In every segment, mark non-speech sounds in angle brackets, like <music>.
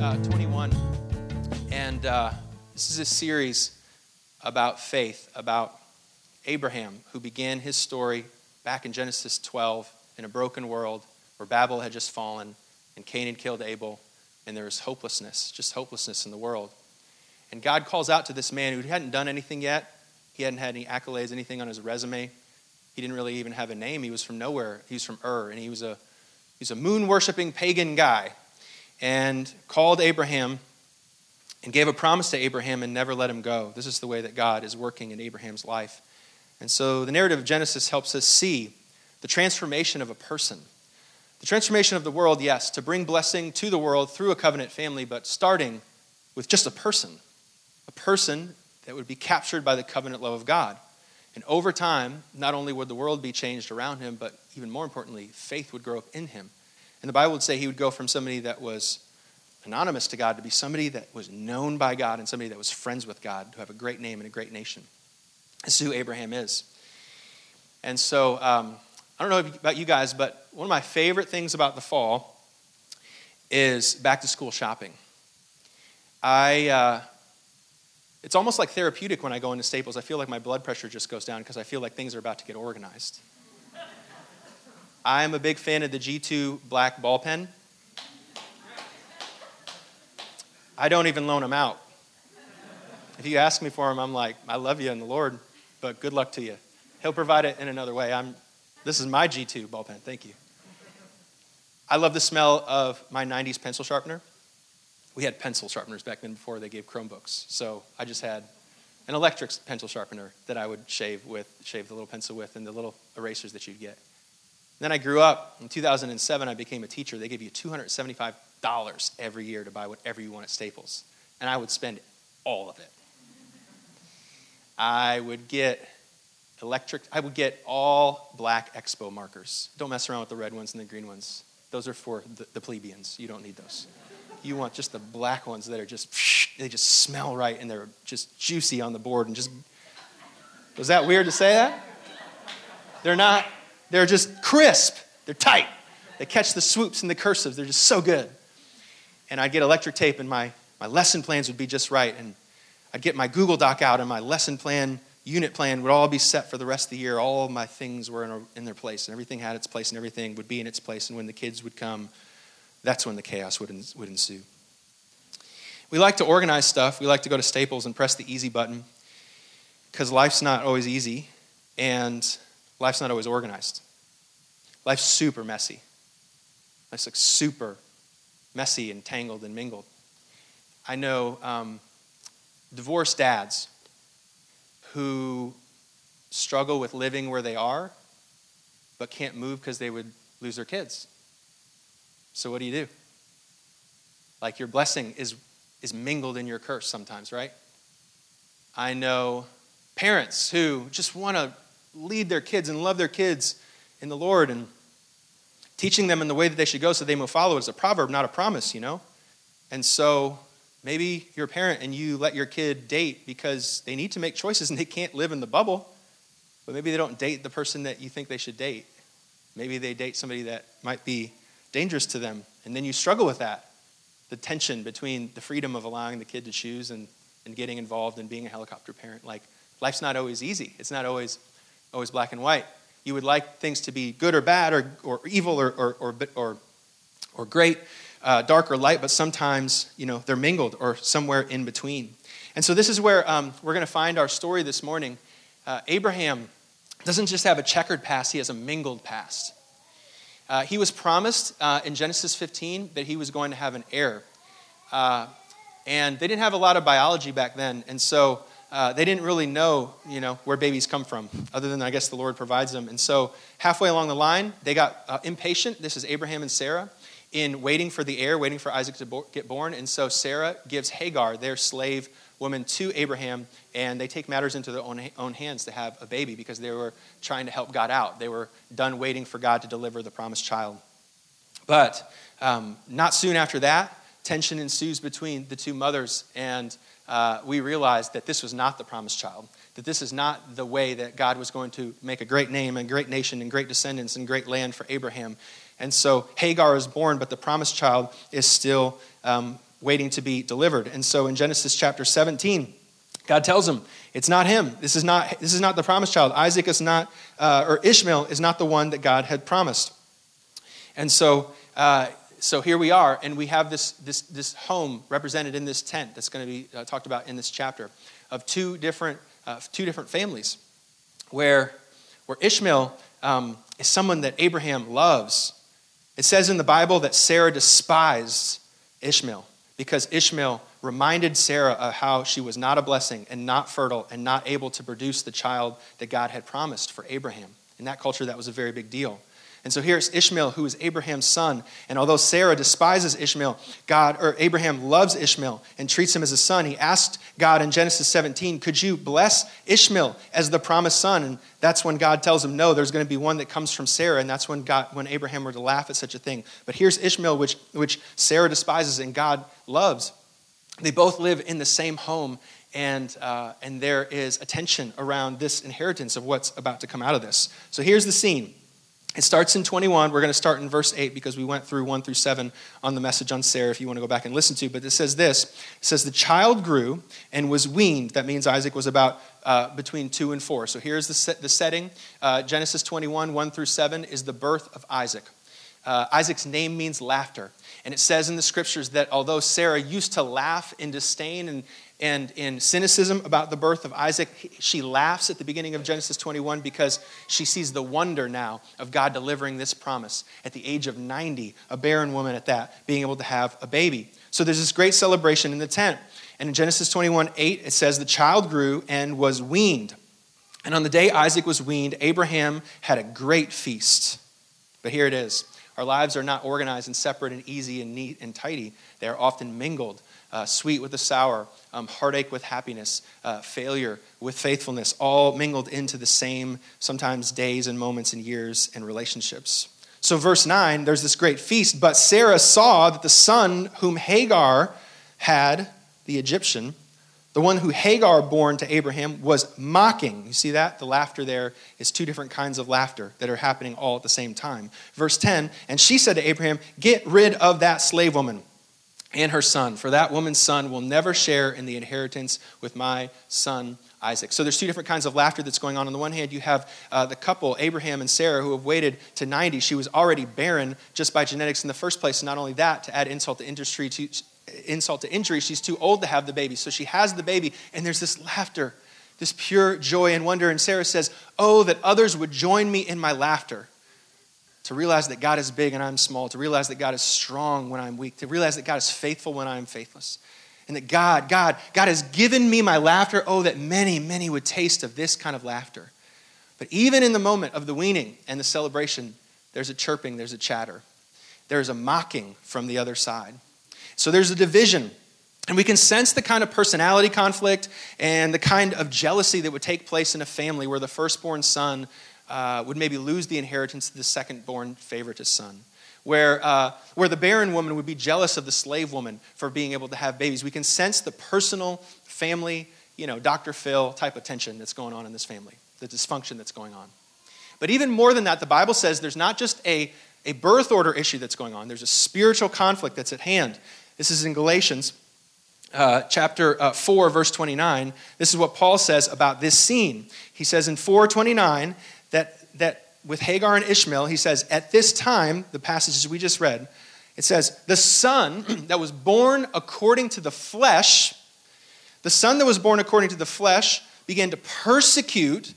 uh, 21, and uh, this is a series about faith, about Abraham, who began his story back in Genesis 12 in a broken world where Babel had just fallen and Cain had killed Abel, and there was hopelessness, just hopelessness in the world. And God calls out to this man who hadn't done anything yet. He hadn't had any accolades, anything on his resume. He didn't really even have a name. He was from nowhere. He was from Ur, and he was a, he was a moon worshiping pagan guy. And called Abraham and gave a promise to Abraham and never let him go. This is the way that God is working in Abraham's life. And so the narrative of Genesis helps us see the transformation of a person. The transformation of the world, yes, to bring blessing to the world through a covenant family, but starting with just a person. A person that would be captured by the covenant love of God. And over time, not only would the world be changed around him, but even more importantly, faith would grow up in him. And the Bible would say he would go from somebody that was anonymous to God to be somebody that was known by God and somebody that was friends with God, to have a great name and a great nation. This is who Abraham is. And so, um, I don't know about you guys, but one of my favorite things about the fall is back to school shopping. I, uh, it's almost like therapeutic when I go into Staples. I feel like my blood pressure just goes down because I feel like things are about to get organized. I am a big fan of the G2 black ball pen. I don't even loan them out. If you ask me for them, I'm like, I love you in the Lord, but good luck to you. He'll provide it in another way. I'm, this is my G2 ball pen. Thank you. I love the smell of my 90s pencil sharpener. We had pencil sharpeners back then before they gave Chromebooks. So I just had an electric pencil sharpener that I would shave with, shave the little pencil with, and the little erasers that you'd get. Then I grew up. In 2007, I became a teacher. They gave you $275 every year to buy whatever you want at Staples. And I would spend all of it. I would get electric, I would get all black expo markers. Don't mess around with the red ones and the green ones. Those are for the, the plebeians. You don't need those. You want just the black ones that are just, they just smell right and they're just juicy on the board and just. Was that weird to say that? They're not they're just crisp, they're tight. They catch the swoops and the cursives, they're just so good. And I'd get electric tape, and my, my lesson plans would be just right. And I'd get my Google Doc out, and my lesson plan, unit plan would all be set for the rest of the year. All of my things were in, a, in their place, and everything had its place, and everything would be in its place. And when the kids would come, that's when the chaos would, would ensue. We like to organize stuff. We like to go to Staples and press the easy button because life's not always easy. And life's not always organized. Life's super messy. Life's like super messy and tangled and mingled. I know um, divorced dads who struggle with living where they are but can't move because they would lose their kids. So, what do you do? Like, your blessing is, is mingled in your curse sometimes, right? I know parents who just want to lead their kids and love their kids in the Lord and teaching them in the way that they should go so they will follow is a proverb, not a promise, you know? And so maybe you're a parent and you let your kid date because they need to make choices and they can't live in the bubble, but maybe they don't date the person that you think they should date. Maybe they date somebody that might be dangerous to them, and then you struggle with that the tension between the freedom of allowing the kid to choose and, and getting involved and being a helicopter parent. Like, life's not always easy. It's not always always black and white. You would like things to be good or bad or, or evil or, or, or, or, or great, uh, dark or light, but sometimes, you know, they're mingled or somewhere in between. And so this is where um, we're going to find our story this morning. Uh, Abraham doesn't just have a checkered past, he has a mingled past. Uh, he was promised uh, in Genesis 15 that he was going to have an heir. Uh, and they didn't have a lot of biology back then. And so uh, they didn't really know, you know, where babies come from, other than I guess the Lord provides them. And so halfway along the line, they got uh, impatient. This is Abraham and Sarah in waiting for the heir, waiting for Isaac to bo- get born. And so Sarah gives Hagar, their slave woman, to Abraham, and they take matters into their own, own hands to have a baby because they were trying to help God out. They were done waiting for God to deliver the promised child. But um, not soon after that, tension ensues between the two mothers, and uh, we realized that this was not the promised child, that this is not the way that God was going to make a great name and great nation and great descendants and great land for Abraham. And so Hagar is born, but the promised child is still um, waiting to be delivered. And so in Genesis chapter 17, God tells him, it's not him. This is not, this is not the promised child. Isaac is not, uh, or Ishmael is not the one that God had promised. And so, uh, so here we are, and we have this, this, this home represented in this tent that's going to be uh, talked about in this chapter of two different, uh, two different families where, where Ishmael um, is someone that Abraham loves. It says in the Bible that Sarah despised Ishmael because Ishmael reminded Sarah of how she was not a blessing and not fertile and not able to produce the child that God had promised for Abraham. In that culture, that was a very big deal. And so here's Ishmael, who is Abraham's son. And although Sarah despises Ishmael, God or Abraham loves Ishmael and treats him as a son. He asked God in Genesis 17, Could you bless Ishmael as the promised son? And that's when God tells him, No, there's going to be one that comes from Sarah. And that's when God, when Abraham were to laugh at such a thing. But here's Ishmael, which, which Sarah despises and God loves. They both live in the same home, and, uh, and there is a tension around this inheritance of what's about to come out of this. So here's the scene. It starts in 21. We're going to start in verse 8 because we went through 1 through 7 on the message on Sarah if you want to go back and listen to. But it says this It says, The child grew and was weaned. That means Isaac was about uh, between 2 and 4. So here's the, set, the setting uh, Genesis 21, 1 through 7 is the birth of Isaac. Uh, Isaac's name means laughter. And it says in the scriptures that although Sarah used to laugh in disdain and, and in cynicism about the birth of Isaac, she laughs at the beginning of Genesis 21 because she sees the wonder now of God delivering this promise at the age of 90, a barren woman at that, being able to have a baby. So there's this great celebration in the tent. And in Genesis 21 8, it says, The child grew and was weaned. And on the day Isaac was weaned, Abraham had a great feast. But here it is our lives are not organized and separate and easy and neat and tidy. They are often mingled, uh, sweet with the sour, um, heartache with happiness, uh, failure with faithfulness, all mingled into the same, sometimes days and moments and years and relationships. So, verse 9, there's this great feast, but Sarah saw that the son whom Hagar had, the Egyptian, the one who Hagar born to Abraham was mocking. You see that? The laughter there is two different kinds of laughter that are happening all at the same time. Verse 10 And she said to Abraham, Get rid of that slave woman and her son, for that woman's son will never share in the inheritance with my son Isaac. So there's two different kinds of laughter that's going on. On the one hand, you have uh, the couple, Abraham and Sarah, who have waited to 90. She was already barren just by genetics in the first place. And not only that, to add insult to industry, to, insult to injury, she's too old to have the baby. So she has the baby, and there's this laughter, this pure joy and wonder. And Sarah says, Oh, that others would join me in my laughter. To realize that God is big and I'm small, to realize that God is strong when I'm weak, to realize that God is faithful when I'm faithless. And that God, God, God has given me my laughter. Oh, that many, many would taste of this kind of laughter. But even in the moment of the weaning and the celebration, there's a chirping, there's a chatter, there's a mocking from the other side. So there's a division. And we can sense the kind of personality conflict and the kind of jealousy that would take place in a family where the firstborn son uh, would maybe lose the inheritance to the second-born favoritist son. Where, uh, where the barren woman would be jealous of the slave woman for being able to have babies. We can sense the personal, family, you know, Dr. Phil type of tension that's going on in this family, the dysfunction that's going on. But even more than that, the Bible says there's not just a, a birth order issue that's going on, there's a spiritual conflict that's at hand. This is in Galatians uh, chapter uh, 4, verse 29. This is what Paul says about this scene. He says in 429 that, that with Hagar and Ishmael, he says, at this time, the passages we just read, it says, the son <clears throat> that was born according to the flesh, the son that was born according to the flesh began to persecute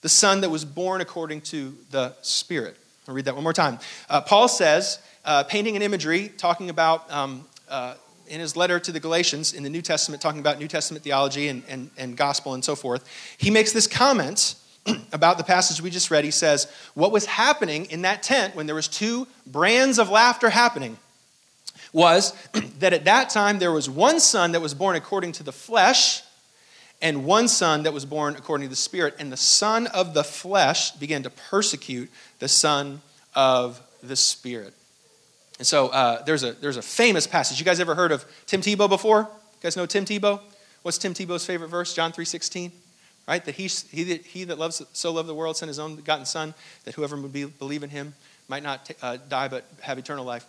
the son that was born according to the spirit. I'll read that one more time. Uh, Paul says, uh, painting an imagery, talking about um, uh, in his letter to the Galatians in the New Testament, talking about New Testament theology and, and, and gospel and so forth, he makes this comment <clears throat> about the passage we just read. He says, What was happening in that tent when there was two brands of laughter happening was <clears throat> that at that time there was one son that was born according to the flesh and one son that was born according to the spirit. And the son of the flesh began to persecute the son of the spirit. And so uh, there's, a, there's a famous passage. You guys ever heard of Tim Tebow before? You guys know Tim Tebow? What's Tim Tebow's favorite verse? John three 3.16? Right? That he, he, that he that loves so loved the world sent his own begotten son, that whoever would be, believe in him might not t- uh, die but have eternal life.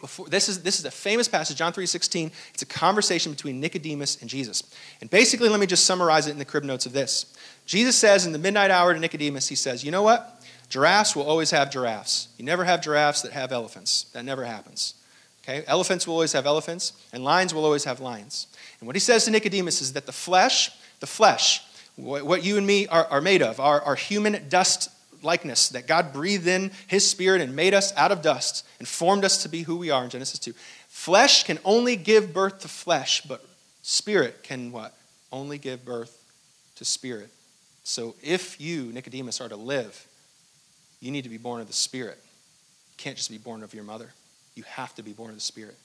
before, this, is, this is a famous passage, John 3.16. It's a conversation between Nicodemus and Jesus. And basically, let me just summarize it in the crib notes of this. Jesus says in the midnight hour to Nicodemus, he says, You know what? Giraffes will always have giraffes. You never have giraffes that have elephants. That never happens. Okay? Elephants will always have elephants, and lions will always have lions. And what he says to Nicodemus is that the flesh, the flesh, what you and me are, are made of, our, our human dust likeness, that God breathed in his spirit and made us out of dust and formed us to be who we are in Genesis 2. Flesh can only give birth to flesh, but spirit can what? Only give birth to spirit. So if you, Nicodemus, are to live, you need to be born of the spirit. You can't just be born of your mother. You have to be born of the spirit.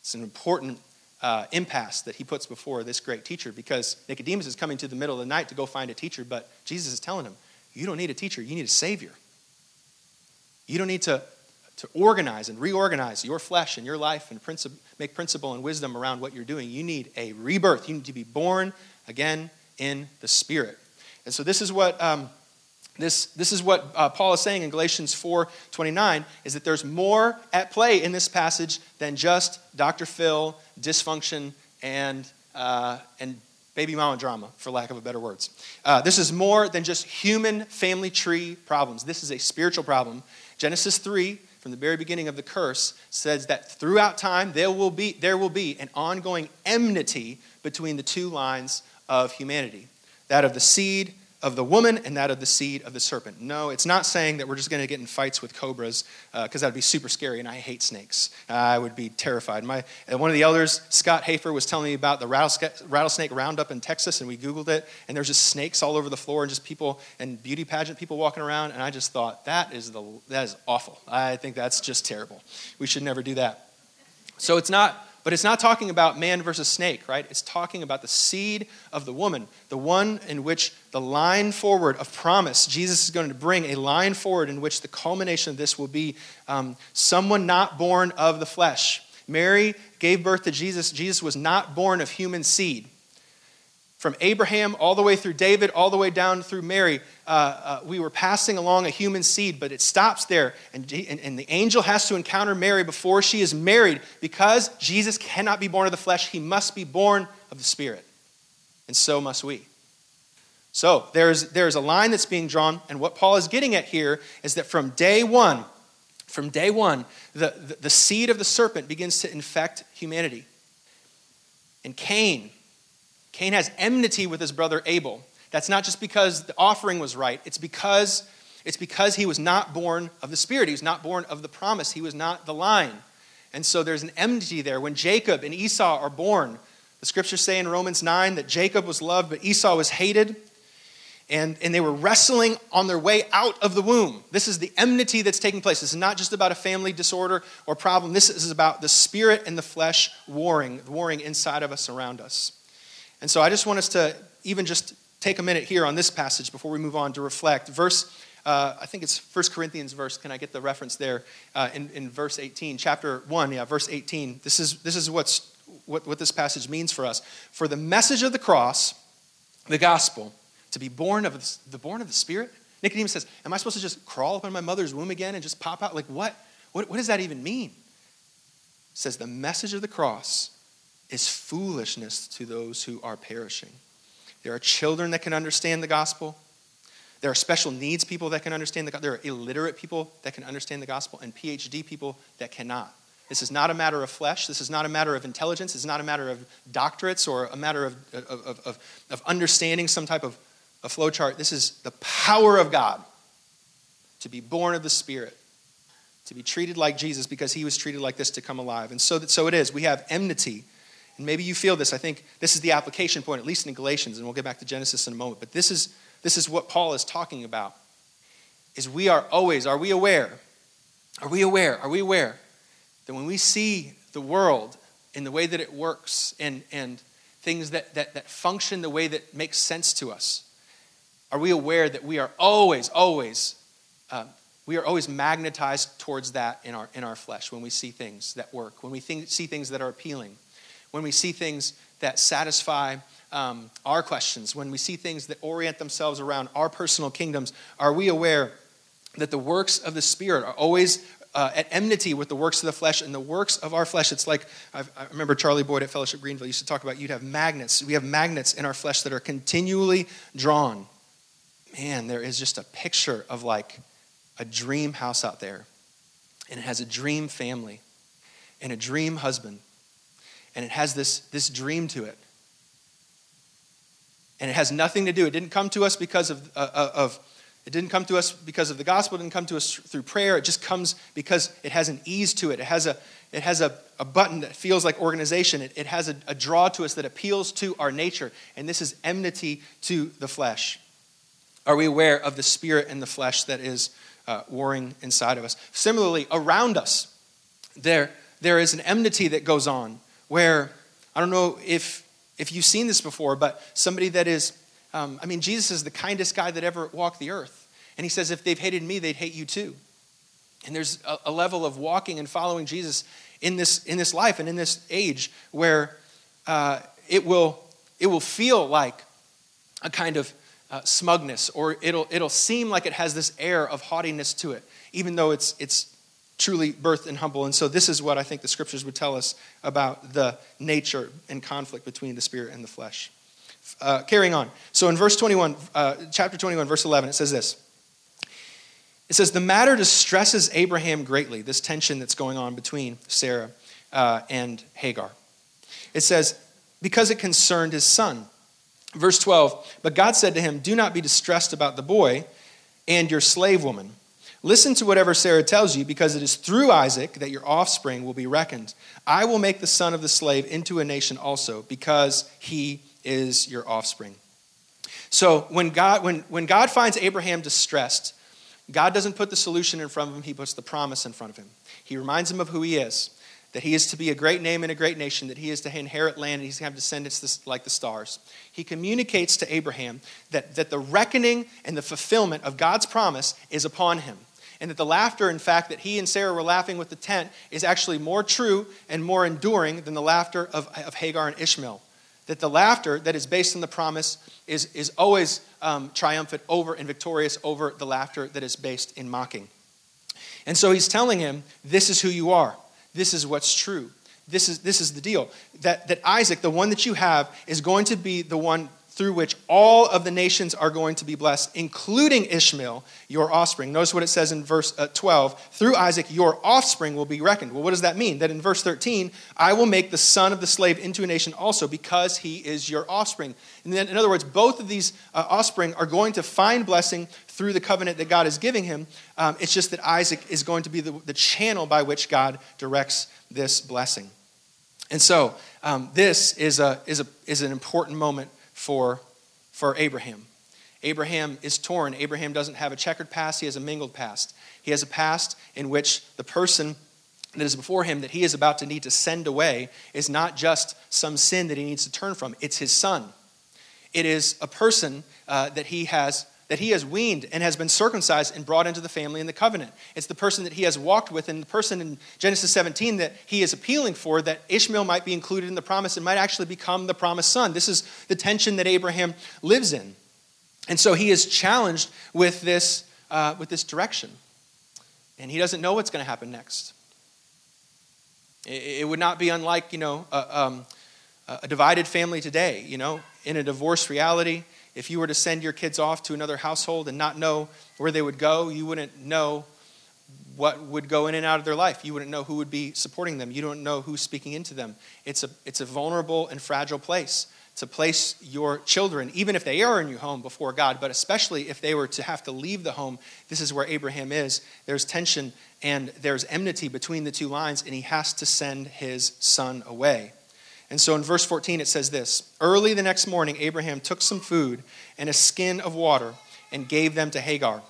It's an important uh, impasse that he puts before this great teacher because Nicodemus is coming to the middle of the night to go find a teacher, but Jesus is telling him, You don't need a teacher, you need a savior. You don't need to, to organize and reorganize your flesh and your life and make principle and wisdom around what you're doing. You need a rebirth. You need to be born again in the Spirit. And so, this is what. Um, this, this is what uh, Paul is saying in Galatians 4 29 is that there's more at play in this passage than just Dr. Phil, dysfunction, and, uh, and baby mama drama, for lack of a better words. Uh, this is more than just human family tree problems. This is a spiritual problem. Genesis 3, from the very beginning of the curse, says that throughout time there will be, there will be an ongoing enmity between the two lines of humanity that of the seed of the woman and that of the seed of the serpent. No, it's not saying that we're just going to get in fights with cobras because uh, that would be super scary, and I hate snakes. I would be terrified. My, one of the elders, Scott Hafer, was telling me about the rattlesnake, rattlesnake roundup in Texas, and we Googled it, and there's just snakes all over the floor and just people and beauty pageant people walking around, and I just thought, that is, the, that is awful. I think that's just terrible. We should never do that. So it's not but it's not talking about man versus snake, right? It's talking about the seed of the woman, the one in which the line forward of promise, Jesus is going to bring a line forward in which the culmination of this will be um, someone not born of the flesh. Mary gave birth to Jesus. Jesus was not born of human seed from Abraham all the way through David, all the way down through Mary, uh, uh, we were passing along a human seed, but it stops there. And, and, and, the angel has to encounter Mary before she is married because Jesus cannot be born of the flesh. He must be born of the Spirit. And so must we. So there's, there's a line that's being drawn, and what Paul is getting at here is that from day one, from day one, the, the, the seed of the serpent begins to infect humanity. And Cain, Cain has enmity with his brother Abel. That's not just because the offering was right, it's because, it's because he was not born of the Spirit. He was not born of the promise. He was not the line. And so there's an enmity there. When Jacob and Esau are born, the scriptures say in Romans 9 that Jacob was loved, but Esau was hated. And, and they were wrestling on their way out of the womb. This is the enmity that's taking place. This is not just about a family disorder or problem. This is about the spirit and the flesh warring, warring inside of us, around us. And so I just want us to even just take a minute here on this passage before we move on to reflect. Verse, uh, I think it's 1 Corinthians verse. Can I get the reference there uh, in, in verse 18, chapter 1, yeah, verse 18. This is, this is what's, what, what this passage means for us. For the message of the cross, the gospel, to be born of the, born of the Spirit. Nicodemus says, Am I supposed to just crawl up in my mother's womb again and just pop out? Like, what? What, what does that even mean? It says, The message of the cross is foolishness to those who are perishing. There are children that can understand the gospel. There are special needs people that can understand the gospel. There are illiterate people that can understand the gospel, and PhD people that cannot. This is not a matter of flesh. This is not a matter of intelligence. It's not a matter of doctorates or a matter of, of, of, of understanding some type of a flow chart. This is the power of God to be born of the Spirit, to be treated like Jesus because he was treated like this to come alive. And so, that, so it is. We have enmity and maybe you feel this. I think this is the application point, at least in Galatians, and we'll get back to Genesis in a moment. But this is, this is what Paul is talking about. Is we are always, are we aware? Are we aware? Are we aware that when we see the world in the way that it works and, and things that, that, that function the way that makes sense to us, are we aware that we are always, always, uh, we are always magnetized towards that in our, in our flesh when we see things that work, when we think, see things that are appealing? When we see things that satisfy um, our questions, when we see things that orient themselves around our personal kingdoms, are we aware that the works of the Spirit are always uh, at enmity with the works of the flesh and the works of our flesh. It's like, I've, i remember Charlie Boyd at Fellowship Greenville used to talk about you'd have magnets. We have magnets in our flesh that are continually drawn. Man, there is just a picture of like a dream house out there, and it has a dream family and a dream husband, and it has this, this dream to it. And it has nothing to do, it didn't come to us because of, uh, uh of it didn't come to us because of the gospel, it didn't come to us through prayer. It just comes because it has an ease to it. It has a, it has a, a button that feels like organization. It, it has a, a draw to us that appeals to our nature. And this is enmity to the flesh. Are we aware of the spirit and the flesh that is uh, warring inside of us? Similarly, around us, there, there is an enmity that goes on where, I don't know if, if you've seen this before, but somebody that is um, I mean, Jesus is the kindest guy that ever walked the earth. And he says, if they've hated me, they'd hate you too. And there's a, a level of walking and following Jesus in this, in this life and in this age where uh, it, will, it will feel like a kind of uh, smugness, or it'll, it'll seem like it has this air of haughtiness to it, even though it's, it's truly birthed and humble. And so, this is what I think the scriptures would tell us about the nature and conflict between the spirit and the flesh. Uh, carrying on. So in verse 21, uh, chapter 21, verse 11, it says this. It says, The matter distresses Abraham greatly, this tension that's going on between Sarah uh, and Hagar. It says, Because it concerned his son. Verse 12, But God said to him, Do not be distressed about the boy and your slave woman. Listen to whatever Sarah tells you, because it is through Isaac that your offspring will be reckoned. I will make the son of the slave into a nation also, because he is your offspring. So when God, when, when God finds Abraham distressed, God doesn't put the solution in front of him, he puts the promise in front of him. He reminds him of who he is, that he is to be a great name and a great nation, that he is to inherit land, and he's to have descendants like the stars. He communicates to Abraham that, that the reckoning and the fulfillment of God's promise is upon him. And that the laughter, in fact, that he and Sarah were laughing with the tent is actually more true and more enduring than the laughter of, of Hagar and Ishmael that the laughter that is based on the promise is, is always um, triumphant over and victorious over the laughter that is based in mocking. And so he's telling him, This is who you are. This is what's true. This is, this is the deal. That, that Isaac, the one that you have, is going to be the one through which all of the nations are going to be blessed, including Ishmael, your offspring. Notice what it says in verse uh, 12 through Isaac, your offspring will be reckoned. Well, what does that mean? That in verse 13, I will make the son of the slave into a nation also because he is your offspring. And then, in other words, both of these uh, offspring are going to find blessing through the covenant that God is giving him. Um, it's just that Isaac is going to be the, the channel by which God directs this blessing. And so, um, this is, a, is, a, is an important moment for, for Abraham. Abraham is torn. Abraham doesn't have a checkered past, he has a mingled past. He has a past in which the person that is before him that he is about to need to send away is not just some sin that he needs to turn from, it's his son. It is a person uh, that he has that he has weaned and has been circumcised and brought into the family and the covenant. It's the person that he has walked with, and the person in Genesis 17 that he is appealing for that Ishmael might be included in the promise and might actually become the promised son. This is the tension that Abraham lives in. And so he is challenged with this, uh, with this direction. And he doesn't know what's going to happen next. It, it, would not be unlike, you know, a, um, a divided family today, you know, in a divorce reality if you were to send your kids off to another household and not know where they would go, you wouldn't know what would go in and out of their life. You wouldn't know who would be supporting them. You don't know who's speaking into them. It's a, it's a vulnerable and fragile place to place your children, even if they are in your home before God, but especially if they were to have to leave the home. This is where Abraham is. There's tension and there's enmity between the two lines, and he has to send his son away. And so in verse 14 it says this Early the next morning, Abraham took some food and a skin of water and gave them to Hagar.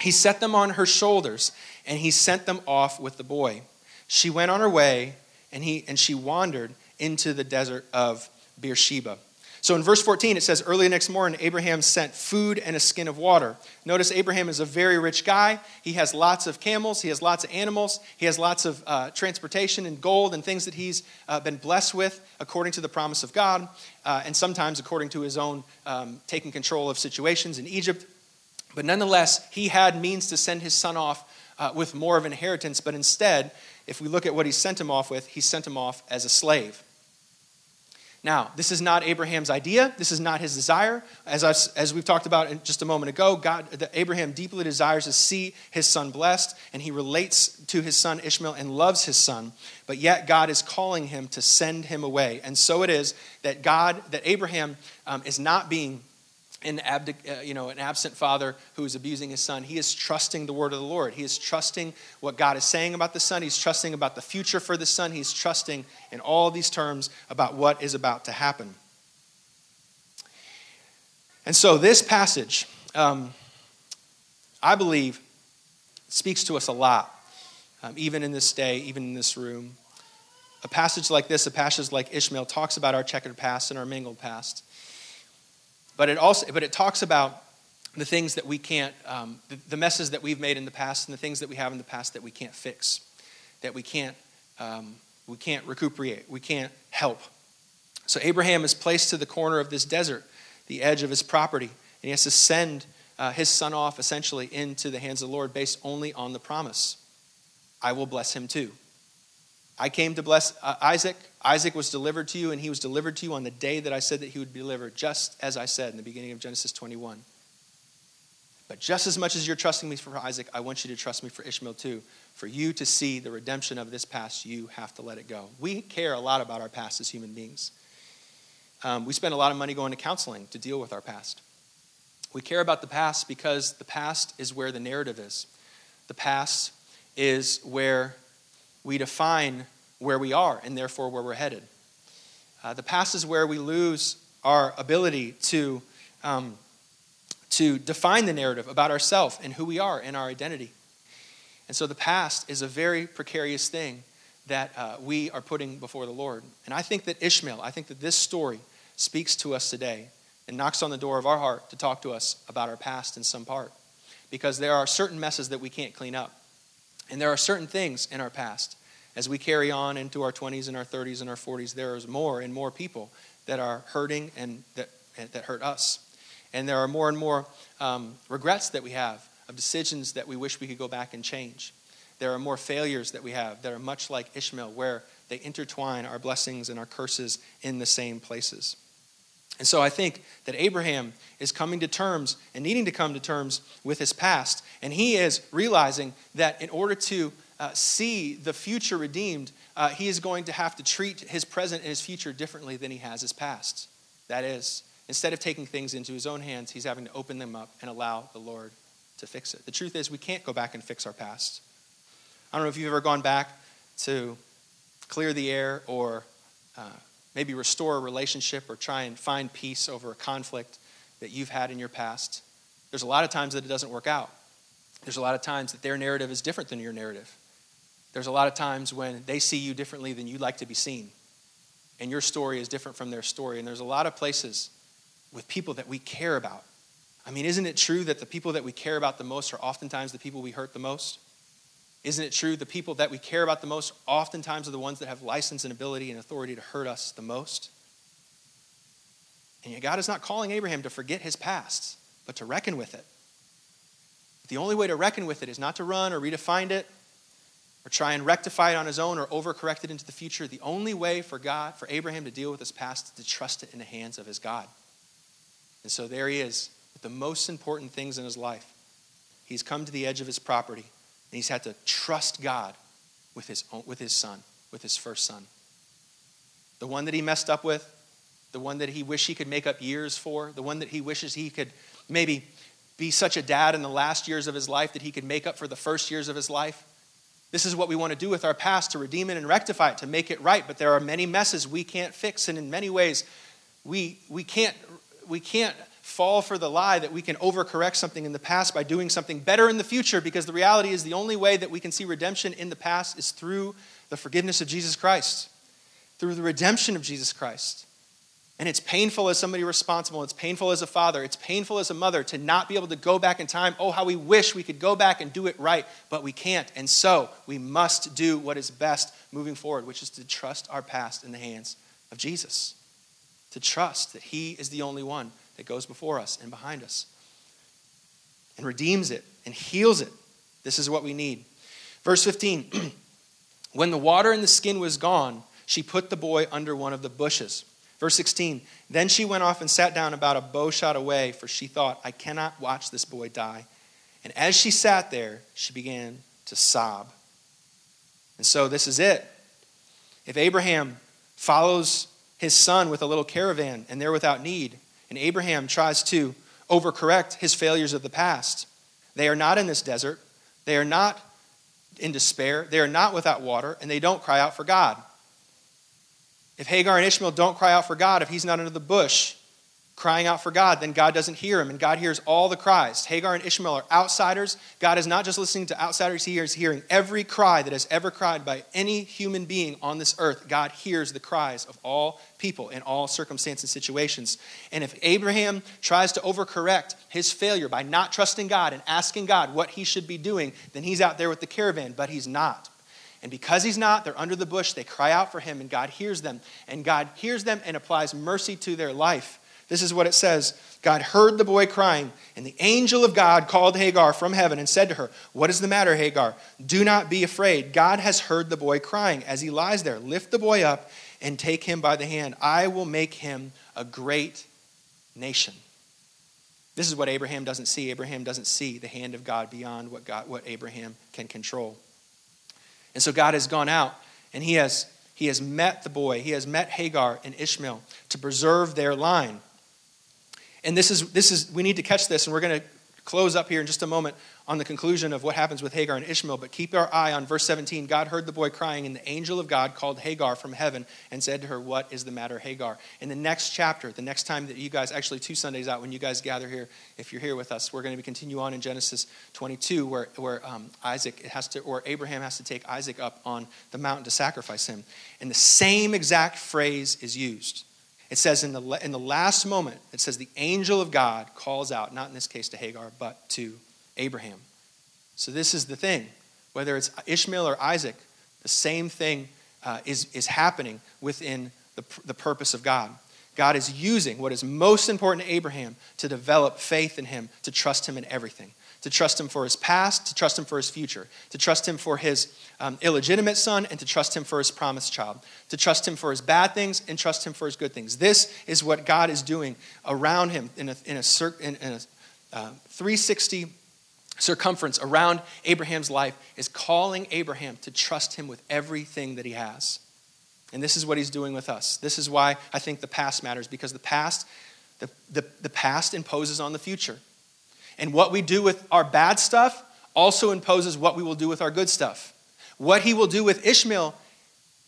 He set them on her shoulders and he sent them off with the boy. She went on her way and, he, and she wandered into the desert of Beersheba. So in verse 14, it says, Early next morning, Abraham sent food and a skin of water. Notice Abraham is a very rich guy. He has lots of camels, he has lots of animals, he has lots of uh, transportation and gold and things that he's uh, been blessed with according to the promise of God, uh, and sometimes according to his own um, taking control of situations in Egypt. But nonetheless, he had means to send his son off uh, with more of an inheritance, but instead, if we look at what he sent him off with, he sent him off as a slave. Now, this is not Abraham's idea. This is not his desire. As, I, as we've talked about just a moment ago, God, the, Abraham deeply desires to see his son blessed, and he relates to his son Ishmael and loves his son. But yet, God is calling him to send him away. And so it is that God, that Abraham um, is not being an, uh, you know, an absent father who is abusing his son. He is trusting the word of the Lord. He is trusting what God is saying about the son. He's trusting about the future for the son. He's trusting in all these terms about what is about to happen. And so, this passage, um, I believe, speaks to us a lot, um, even in this day, even in this room. A passage like this, a passage like Ishmael, talks about our checkered past and our mingled past. But it also, but it talks about the things that we can't, um, the, the, messes that we've made in the past and the things that we have in the past that we can't fix, that we can't, um, we can't recuperate, we can't help. So Abraham is placed to the corner of this desert, the edge of his property, and he has to send uh, his son off essentially into the hands of the Lord based only on the promise. I will bless him too. I came to bless uh, Isaac. Isaac was delivered to you, and he was delivered to you on the day that I said that he would be delivered, just as I said in the beginning of Genesis 21. But just as much as you're trusting me for Isaac, I want you to trust me for Ishmael too. For you to see the redemption of this past, you have to let it go. We care a lot about our past as human beings. Um, we spend a lot of money going to counseling to deal with our past. We care about the past because the past is where the narrative is. The past is where we define where we are and therefore where we're headed. Uh, the past is where we lose our ability to, um, to define the narrative about ourselves and who we are and our identity. And so the past is a very precarious thing that uh, we are putting before the Lord. And I think that Ishmael, I think that this story speaks to us today and knocks on the door of our heart to talk to us about our past in some part. Because there are certain messes that we can't clean up. And there are certain things in our past. As we carry on into our 20s and our 30s and our 40s, there is more and more people that are hurting and that, that hurt us. And there are more and more um, regrets that we have of decisions that we wish we could go back and change. There are more failures that we have that are much like Ishmael, where they intertwine our blessings and our curses in the same places. And so I think that Abraham is coming to terms and needing to come to terms with his past. And he is realizing that in order to uh, see the future redeemed, uh, he is going to have to treat his present and his future differently than he has his past. That is, instead of taking things into his own hands, he's having to open them up and allow the Lord to fix it. The truth is, we can't go back and fix our past. I don't know if you've ever gone back to clear the air or uh, maybe restore a relationship or try and find peace over a conflict that you've had in your past. There's a lot of times that it doesn't work out. There's a lot of times that their narrative is different than your narrative. There's a lot of times when they see you differently than you'd like to be seen. And your story is different from their story. And there's a lot of places with people that we care about. I mean, isn't it true that the people that we care about the most are oftentimes the people we hurt the most? Isn't it true the people that we care about the most oftentimes are the ones that have license and ability and authority to hurt us the most? And yet, God is not calling Abraham to forget his past, but to reckon with it. The only way to reckon with it is not to run or redefine it or try and rectify it on his own or overcorrect it into the future. The only way for God, for Abraham to deal with his past, is to trust it in the hands of his God. And so there he is with the most important things in his life. He's come to the edge of his property. And he's had to trust God with his, own, with his son, with his first son. The one that he messed up with, the one that he wished he could make up years for, the one that he wishes he could maybe be such a dad in the last years of his life that he could make up for the first years of his life. This is what we want to do with our past to redeem it and rectify it, to make it right. But there are many messes we can't fix, and in many ways, we, we, can't, we can't fall for the lie that we can overcorrect something in the past by doing something better in the future because the reality is the only way that we can see redemption in the past is through the forgiveness of Jesus Christ, through the redemption of Jesus Christ. And it's painful as somebody responsible. It's painful as a father. It's painful as a mother to not be able to go back in time. Oh, how we wish we could go back and do it right, but we can't. And so we must do what is best moving forward, which is to trust our past in the hands of Jesus. To trust that He is the only one that goes before us and behind us and redeems it and heals it This is what we need. Verse 15 <clears throat> When the water in the skin was gone, she put the boy under one of the bushes. Verse 16 Then she went off and sat down about a bow shot away, for she thought, I cannot watch this boy die. And as she sat there, she began to sob. And so this is it. If Abraham follows his son with a little caravan and they're without need, and Abraham tries to overcorrect his failures of the past, they are not in this desert. They are not in despair. They are not without water, and they don't cry out for God. If Hagar and Ishmael don't cry out for God, if he's not under the bush, crying out for God, then God doesn't hear him, and God hears all the cries. Hagar and Ishmael are outsiders. God is not just listening to outsiders, He is hearing every cry that has ever cried by any human being on this earth. God hears the cries of all people in all circumstances and situations. And if Abraham tries to overcorrect his failure by not trusting God and asking God what he should be doing, then he's out there with the caravan, but he's not. And because he's not, they're under the bush. They cry out for him, and God hears them. And God hears them and applies mercy to their life. This is what it says God heard the boy crying, and the angel of God called Hagar from heaven and said to her, What is the matter, Hagar? Do not be afraid. God has heard the boy crying as he lies there. Lift the boy up and take him by the hand. I will make him a great nation. This is what Abraham doesn't see. Abraham doesn't see the hand of God beyond what, God, what Abraham can control. And so God has gone out and he has, he has met the boy. He has met Hagar and Ishmael to preserve their line. And this is, this is we need to catch this, and we're going to close up here in just a moment on the conclusion of what happens with Hagar and Ishmael. But keep our eye on verse 17. God heard the boy crying, and the angel of God called Hagar from heaven and said to her, What is the matter, Hagar? In the next chapter, the next time that you guys, actually two Sundays out, when you guys gather here, if you're here with us, we're going to continue on in Genesis 22, where, where um, Isaac has to, or Abraham has to take Isaac up on the mountain to sacrifice him. And the same exact phrase is used. It says in the, in the last moment, it says the angel of God calls out, not in this case to Hagar, but to Abraham. So this is the thing. Whether it's Ishmael or Isaac, the same thing uh, is, is happening within the, the purpose of God. God is using what is most important to Abraham to develop faith in him, to trust him in everything to trust him for his past, to trust him for his future, to trust him for his um, illegitimate son, and to trust him for his promised child, to trust him for his bad things and trust him for his good things. This is what God is doing around him in a, in a, in a uh, 360 circumference around Abraham's life, is calling Abraham to trust him with everything that he has. And this is what he's doing with us. This is why I think the past matters, because the past, the, the, the past imposes on the future. And what we do with our bad stuff also imposes what we will do with our good stuff. What he will do with Ishmael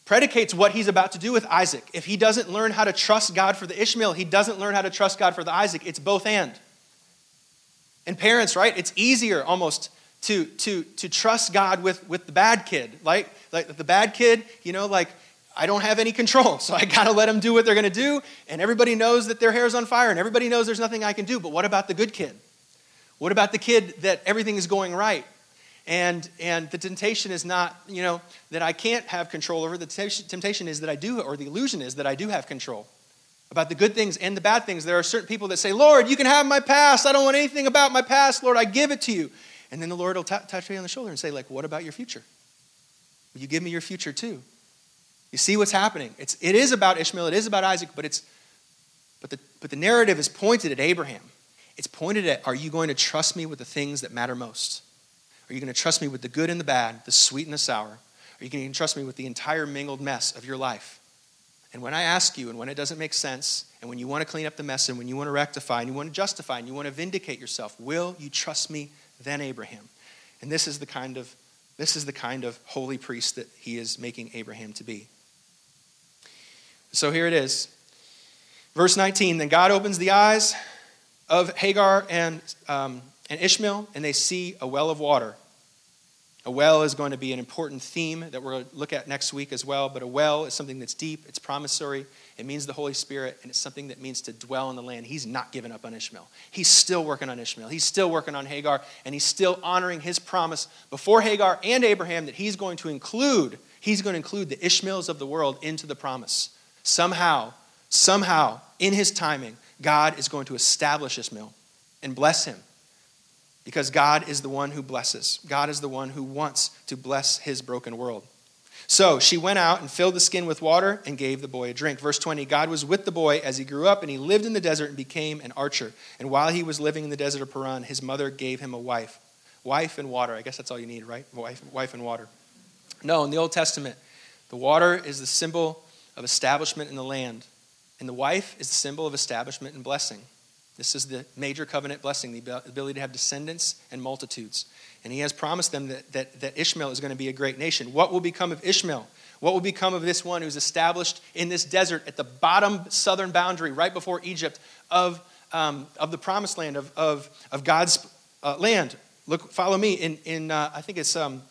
predicates what he's about to do with Isaac. If he doesn't learn how to trust God for the Ishmael, he doesn't learn how to trust God for the Isaac. It's both and. And parents, right? It's easier almost to, to, to trust God with, with the bad kid. Like, like the bad kid, you know, like I don't have any control, <laughs> so I gotta let them do what they're gonna do, and everybody knows that their hair's on fire, and everybody knows there's nothing I can do. But what about the good kid? What about the kid that everything is going right? And, and the temptation is not, you know, that I can't have control over. The temptation is that I do, or the illusion is that I do have control. About the good things and the bad things. There are certain people that say, Lord, you can have my past. I don't want anything about my past. Lord, I give it to you. And then the Lord will t- touch me on the shoulder and say, like, what about your future? Will you give me your future too? You see what's happening. It's, it is about Ishmael, it is about Isaac, but, it's, but, the, but the narrative is pointed at Abraham. It's pointed at are you going to trust me with the things that matter most? Are you going to trust me with the good and the bad, the sweet and the sour? Are you going to trust me with the entire mingled mess of your life? And when I ask you, and when it doesn't make sense, and when you want to clean up the mess, and when you want to rectify, and you want to justify, and you want to vindicate yourself, will you trust me then, Abraham? And this is the kind of this is the kind of holy priest that he is making Abraham to be. So here it is. Verse 19 Then God opens the eyes of Hagar and, um, and Ishmael, and they see a well of water. A well is going to be an important theme that we're going to look at next week as well, but a well is something that's deep, it's promissory, it means the Holy Spirit, and it's something that means to dwell in the land. He's not giving up on Ishmael. He's still working on Ishmael. He's still working on Hagar, and he's still honoring his promise before Hagar and Abraham that he's going to include, he's going to include the Ishmaels of the world into the promise. Somehow, somehow, in his timing, God is going to establish Ishmael and bless him. because God is the one who blesses. God is the one who wants to bless his broken world. So she went out and filled the skin with water and gave the boy a drink. Verse 20 God was with the boy as he grew up, and he lived in the desert and became an archer. And while he was living in the desert of Paran, his mother gave him a wife. Wife and water. I guess that's all you need, right? Wife, wife and water. No, in the Old Testament, the water is the symbol of establishment in the land, and the wife is the symbol of establishment and blessing. This is the major covenant blessing, the ability to have descendants and multitudes. And he has promised them that, that, that Ishmael is going to be a great nation. What will become of Ishmael? What will become of this one who's established in this desert at the bottom southern boundary, right before Egypt, of, um, of the promised land, of, of, of God's uh, land? Look, follow me in, in uh, I think it's um,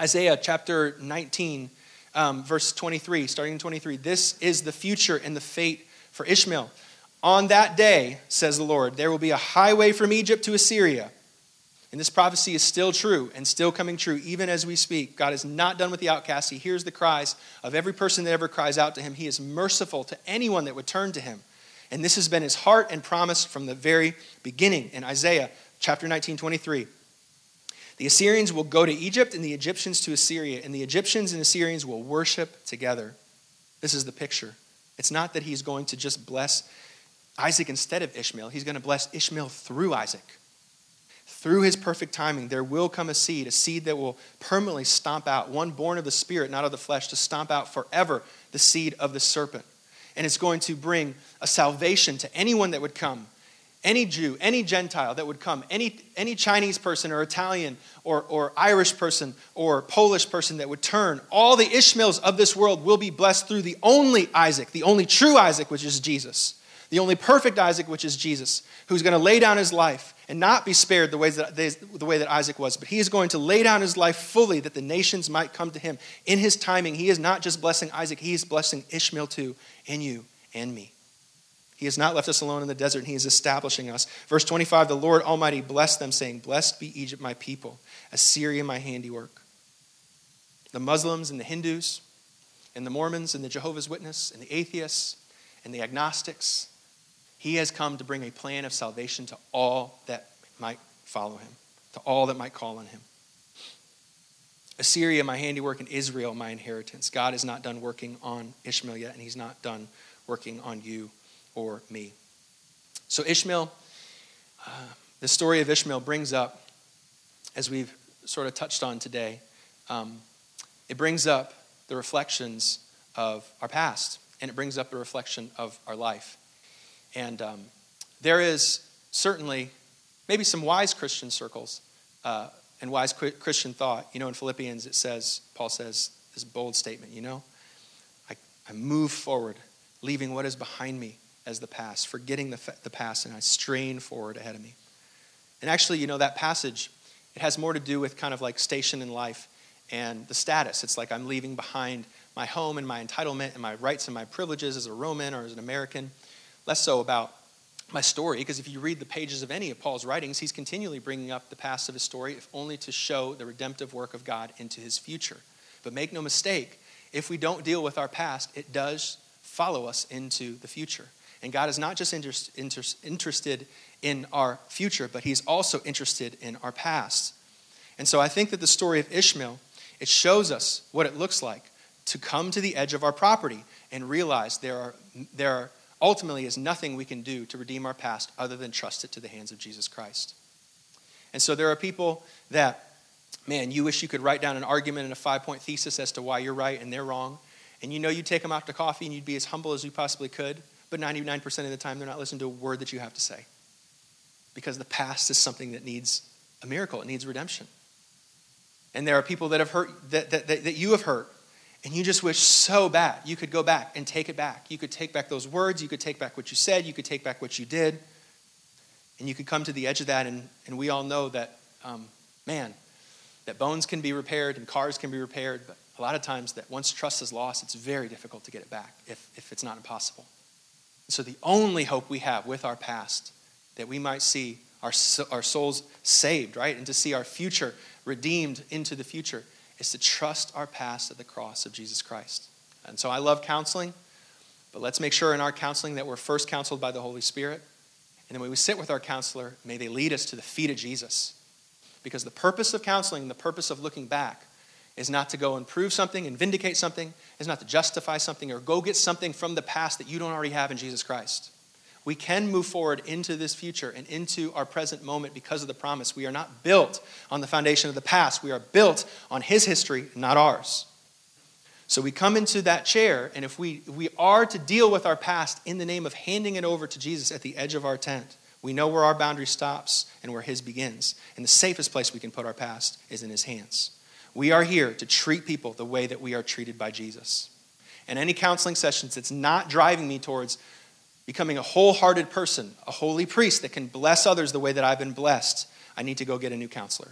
Isaiah chapter 19, um, verse 23, starting in 23. This is the future and the fate for Ishmael. On that day, says the Lord, there will be a highway from Egypt to Assyria and this prophecy is still true and still coming true even as we speak. God is not done with the outcast. He hears the cries of every person that ever cries out to him. He is merciful to anyone that would turn to him. And this has been his heart and promise from the very beginning in Isaiah chapter 19, 23. The Assyrians will go to Egypt and the Egyptians to Assyria, and the Egyptians and Assyrians will worship together. This is the picture. It's not that he's going to just bless Isaac instead of Ishmael, he's going to bless Ishmael through Isaac through his perfect timing, there will come a seed, a seed that will permanently stomp out, one born of the Spirit, not of the flesh, to stomp out forever the seed of the serpent. And it's going to bring a salvation to anyone that would come. Any Jew, any Gentile that would come, any, any Chinese person or Italian or, or Irish person or Polish person that would turn, all the Ishmaels of this world will be blessed through the only Isaac, the only true Isaac, which is Jesus. The only perfect Isaac, which is Jesus, who's going to lay down his life and not be spared the way, that, the way that Isaac was, but he is going to lay down his life fully that the nations might come to him. In his timing, he is not just blessing Isaac, he is blessing Ishmael too, and you and me. He has not left us alone in the desert, and he is establishing us. Verse 25 The Lord Almighty blessed them, saying, Blessed be Egypt, my people, Assyria, my handiwork. The Muslims and the Hindus, and the Mormons and the Jehovah's Witness, and the atheists, and the agnostics, he has come to bring a plan of salvation to all that might follow him, to all that might call on him. Assyria, my handiwork, and Israel, my inheritance. God is not done working on Ishmael yet, and he's not done working on you or me. So, Ishmael, uh, the story of Ishmael brings up, as we've sort of touched on today, um, it brings up the reflections of our past, and it brings up the reflection of our life. And um, there is certainly maybe some wise Christian circles uh, and wise Christian thought. You know, in Philippians, it says, Paul says this bold statement, you know, I, I move forward, leaving what is behind me as the past, forgetting the, the past, and I strain forward ahead of me. And actually, you know, that passage, it has more to do with kind of like station in life and the status. It's like I'm leaving behind my home and my entitlement and my rights and my privileges as a Roman or as an American less so about my story, because if you read the pages of any of Paul's writings, he's continually bringing up the past of his story, if only to show the redemptive work of God into his future. But make no mistake, if we don't deal with our past, it does follow us into the future. And God is not just inter- inter- interested in our future, but he's also interested in our past. And so I think that the story of Ishmael, it shows us what it looks like to come to the edge of our property and realize there are, there are ultimately is nothing we can do to redeem our past other than trust it to the hands of Jesus Christ. And so there are people that, man, you wish you could write down an argument and a five point thesis as to why you're right and they're wrong. And you know you'd take them out to coffee and you'd be as humble as you possibly could, but 99% of the time they're not listening to a word that you have to say. Because the past is something that needs a miracle, it needs redemption. And there are people that have hurt, that, that, that, that you have hurt, and you just wish so bad you could go back and take it back. You could take back those words, you could take back what you said, you could take back what you did, and you could come to the edge of that. And, and we all know that, um, man, that bones can be repaired and cars can be repaired, but a lot of times that once trust is lost, it's very difficult to get it back, if, if it's not impossible. And so the only hope we have with our past, that we might see our, our souls saved, right? And to see our future redeemed into the future is to trust our past at the cross of Jesus Christ. And so I love counseling, but let's make sure in our counseling that we're first counseled by the Holy Spirit. And then when we sit with our counselor, may they lead us to the feet of Jesus Because the purpose of counseling, the purpose of looking back, is not to go and prove something and vindicate something, is not to justify something or go get something from the past that you don't already have in Jesus Christ. We can move forward into this future and into our present moment because of the promise. We are not built on the foundation of the past, we are built on His history, not ours. So we come into that chair, and if we, if we are to deal with our past in the name of handing it over to Jesus at the edge of our tent, we know where our boundary stops and where His begins. And the safest place we can put our past is in His hands. We are here to treat people the way that we are treated by Jesus. And any counseling sessions that's not driving me towards becoming a wholehearted person, a holy priest that can bless others the way that I've been blessed, I need to go get a new counselor.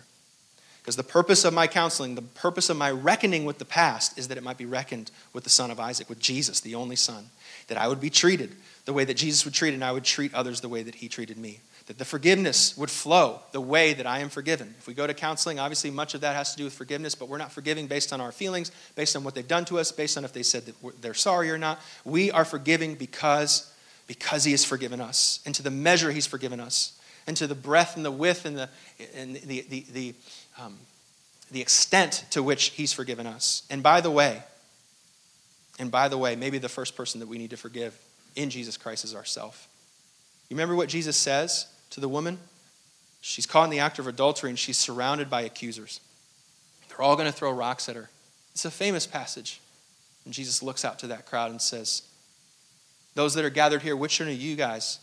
Because the purpose of my counseling, the purpose of my reckoning with the past is that it might be reckoned with the son of Isaac, with Jesus, the only son. That I would be treated the way that Jesus would treat, and I would treat others the way that he treated me that the forgiveness would flow the way that I am forgiven. If we go to counseling, obviously much of that has to do with forgiveness, but we're not forgiving based on our feelings, based on what they've done to us, based on if they said that they're sorry or not. We are forgiving because, because He has forgiven us, and to the measure He's forgiven us, and to the breadth and the width and the, and the, the, the, um, the extent to which He's forgiven us. And by the way, and by the way, maybe the first person that we need to forgive in Jesus Christ is ourselves. You remember what Jesus says to the woman? She's caught in the act of adultery and she's surrounded by accusers. They're all going to throw rocks at her. It's a famous passage. And Jesus looks out to that crowd and says, Those that are gathered here, which one of you guys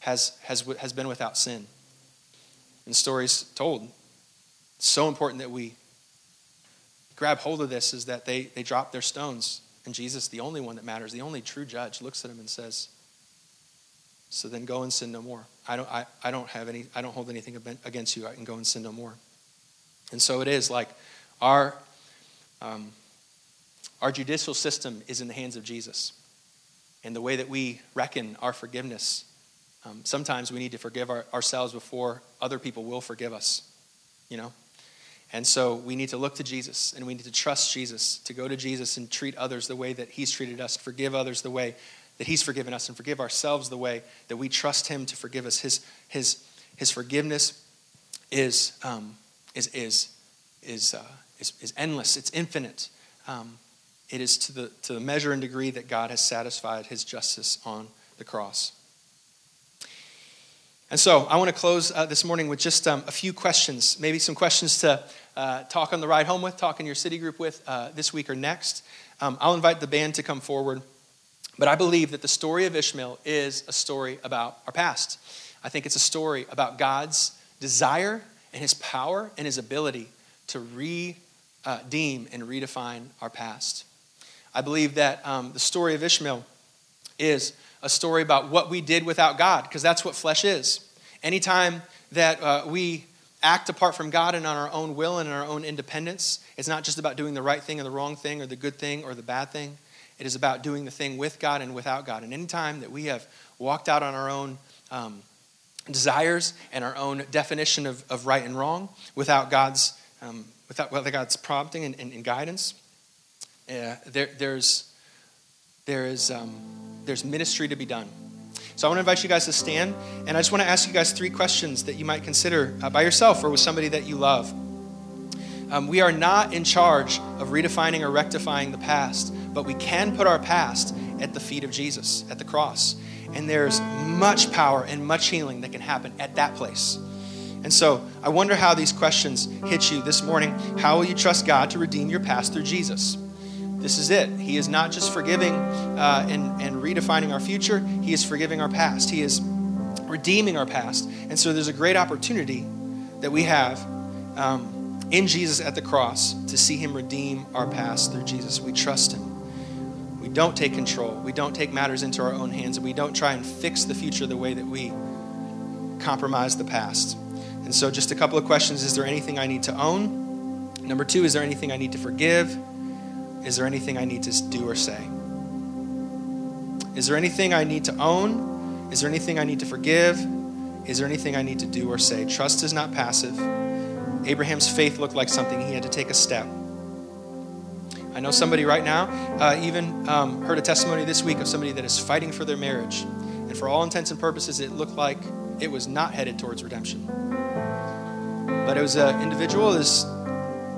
has, has, has been without sin? And stories told. It's so important that we grab hold of this is that they, they drop their stones. And Jesus, the only one that matters, the only true judge, looks at him and says, so then go and sin no more. I don't, I, I don't have any, I don't hold anything against you. I can go and sin no more. And so it is like our, um, our judicial system is in the hands of Jesus. And the way that we reckon our forgiveness, um, sometimes we need to forgive our, ourselves before other people will forgive us, you know? And so we need to look to Jesus and we need to trust Jesus, to go to Jesus and treat others the way that He's treated us, forgive others the way that He's forgiven us and forgive ourselves the way that we trust Him to forgive us. His, his, his forgiveness is, um, is, is, is, uh, is, is, endless, it's infinite. Um, it is to the, to the measure and degree that God has satisfied His justice on the cross. And so I want to close uh, this morning with just um, a few questions, maybe some questions to uh, talk on the ride home with, talk in your city group with uh, this week or next. Um, I'll invite the band to come forward. But I believe that the story of Ishmael is a story about our past. I think it's a story about God's desire and his power and his ability to redeem and redefine our past. I believe that um, the story of Ishmael is a story about what we did without God, because that's what flesh is. Anytime that uh, we act apart from God and on our own will and our own independence, it's not just about doing the right thing or the wrong thing or the good thing or the bad thing. It is about doing the thing with God and without God. And any time that we have walked out on our own um, desires and our own definition of, of right and wrong without God's, um, without, without God's prompting and, and, and guidance, uh, there, there's, there is, um, there's ministry to be done. So I want to invite you guys to stand, and I just want to ask you guys three questions that you might consider uh, by yourself or with somebody that you love. Um, we are not in charge of redefining or rectifying the past, but we can put our past at the feet of Jesus, at the cross. And there's much power and much healing that can happen at that place. And so I wonder how these questions hit you this morning. How will you trust God to redeem your past through Jesus? This is it. He is not just forgiving uh, and, and redefining our future, He is forgiving our past. He is redeeming our past. And so there's a great opportunity that we have um, in Jesus at the cross to see Him redeem our past through Jesus. We trust Him don't take control. We don't take matters into our own hands, and we don't try and fix the future the way that we compromise the past. And so, just a couple of questions Is there anything I need to own? Number two, is there anything I need to forgive? Is there anything I need to do or say? Is there anything I need to own? Is there anything I need to forgive? Is there anything I need to do or say? Trust is not passive. Abraham's faith looked like something he had to take a step. I know somebody right now, uh, even um, heard a testimony this week of somebody that is fighting for their marriage. And for all intents and purposes, it looked like it was not headed towards redemption. But it was an individual, this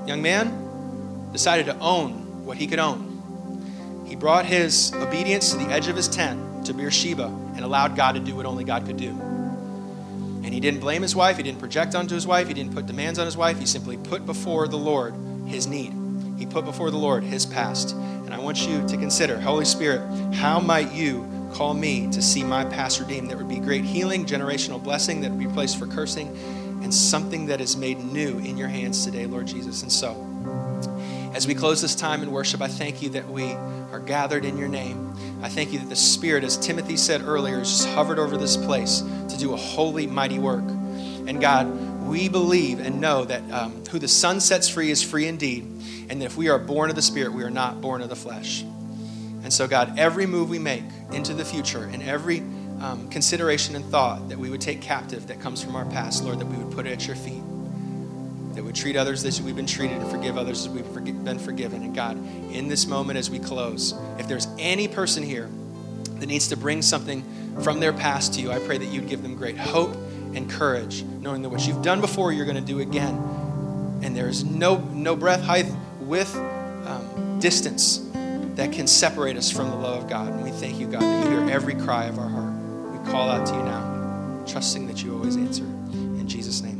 young man, decided to own what he could own. He brought his obedience to the edge of his tent to Beersheba and allowed God to do what only God could do. And he didn't blame his wife, he didn't project onto his wife, he didn't put demands on his wife, he simply put before the Lord his need. He put before the Lord his past. And I want you to consider, Holy Spirit, how might you call me to see my past redeemed? That would be great healing, generational blessing that would be placed for cursing, and something that is made new in your hands today, Lord Jesus. And so, as we close this time in worship, I thank you that we are gathered in your name. I thank you that the Spirit, as Timothy said earlier, has just hovered over this place to do a holy, mighty work. And God, we believe and know that um, who the Son sets free is free indeed, and that if we are born of the Spirit, we are not born of the flesh. And so, God, every move we make into the future and every um, consideration and thought that we would take captive that comes from our past, Lord, that we would put it at your feet, that would treat others as we've been treated and forgive others as we've been forgiven. And God, in this moment as we close, if there's any person here that needs to bring something from their past to you, I pray that you'd give them great hope and courage, knowing that what you've done before, you're going to do again. And there's no, no breath, height, width, um, distance that can separate us from the love of God. And we thank you, God, that you hear every cry of our heart. We call out to you now, trusting that you always answer. In Jesus' name.